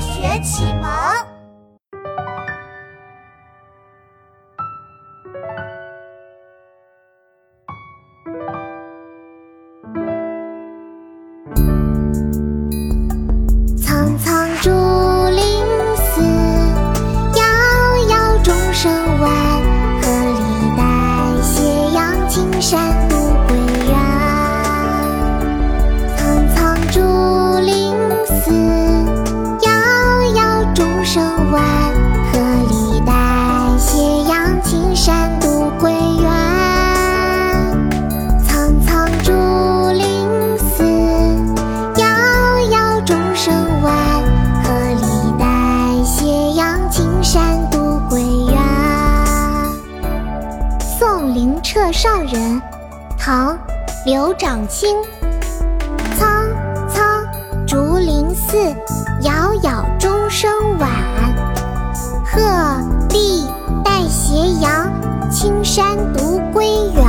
学启蒙，苍苍竹林寺，杳杳钟声晚，荷里带斜阳，青山。万河里带斜阳，青山独归远。苍苍竹林寺，杳杳钟声晚。万壑里带斜阳，青山独归远。《送灵澈上人》唐·刘长卿。苍苍竹林寺，杳杳钟声。斜阳，青山独归远。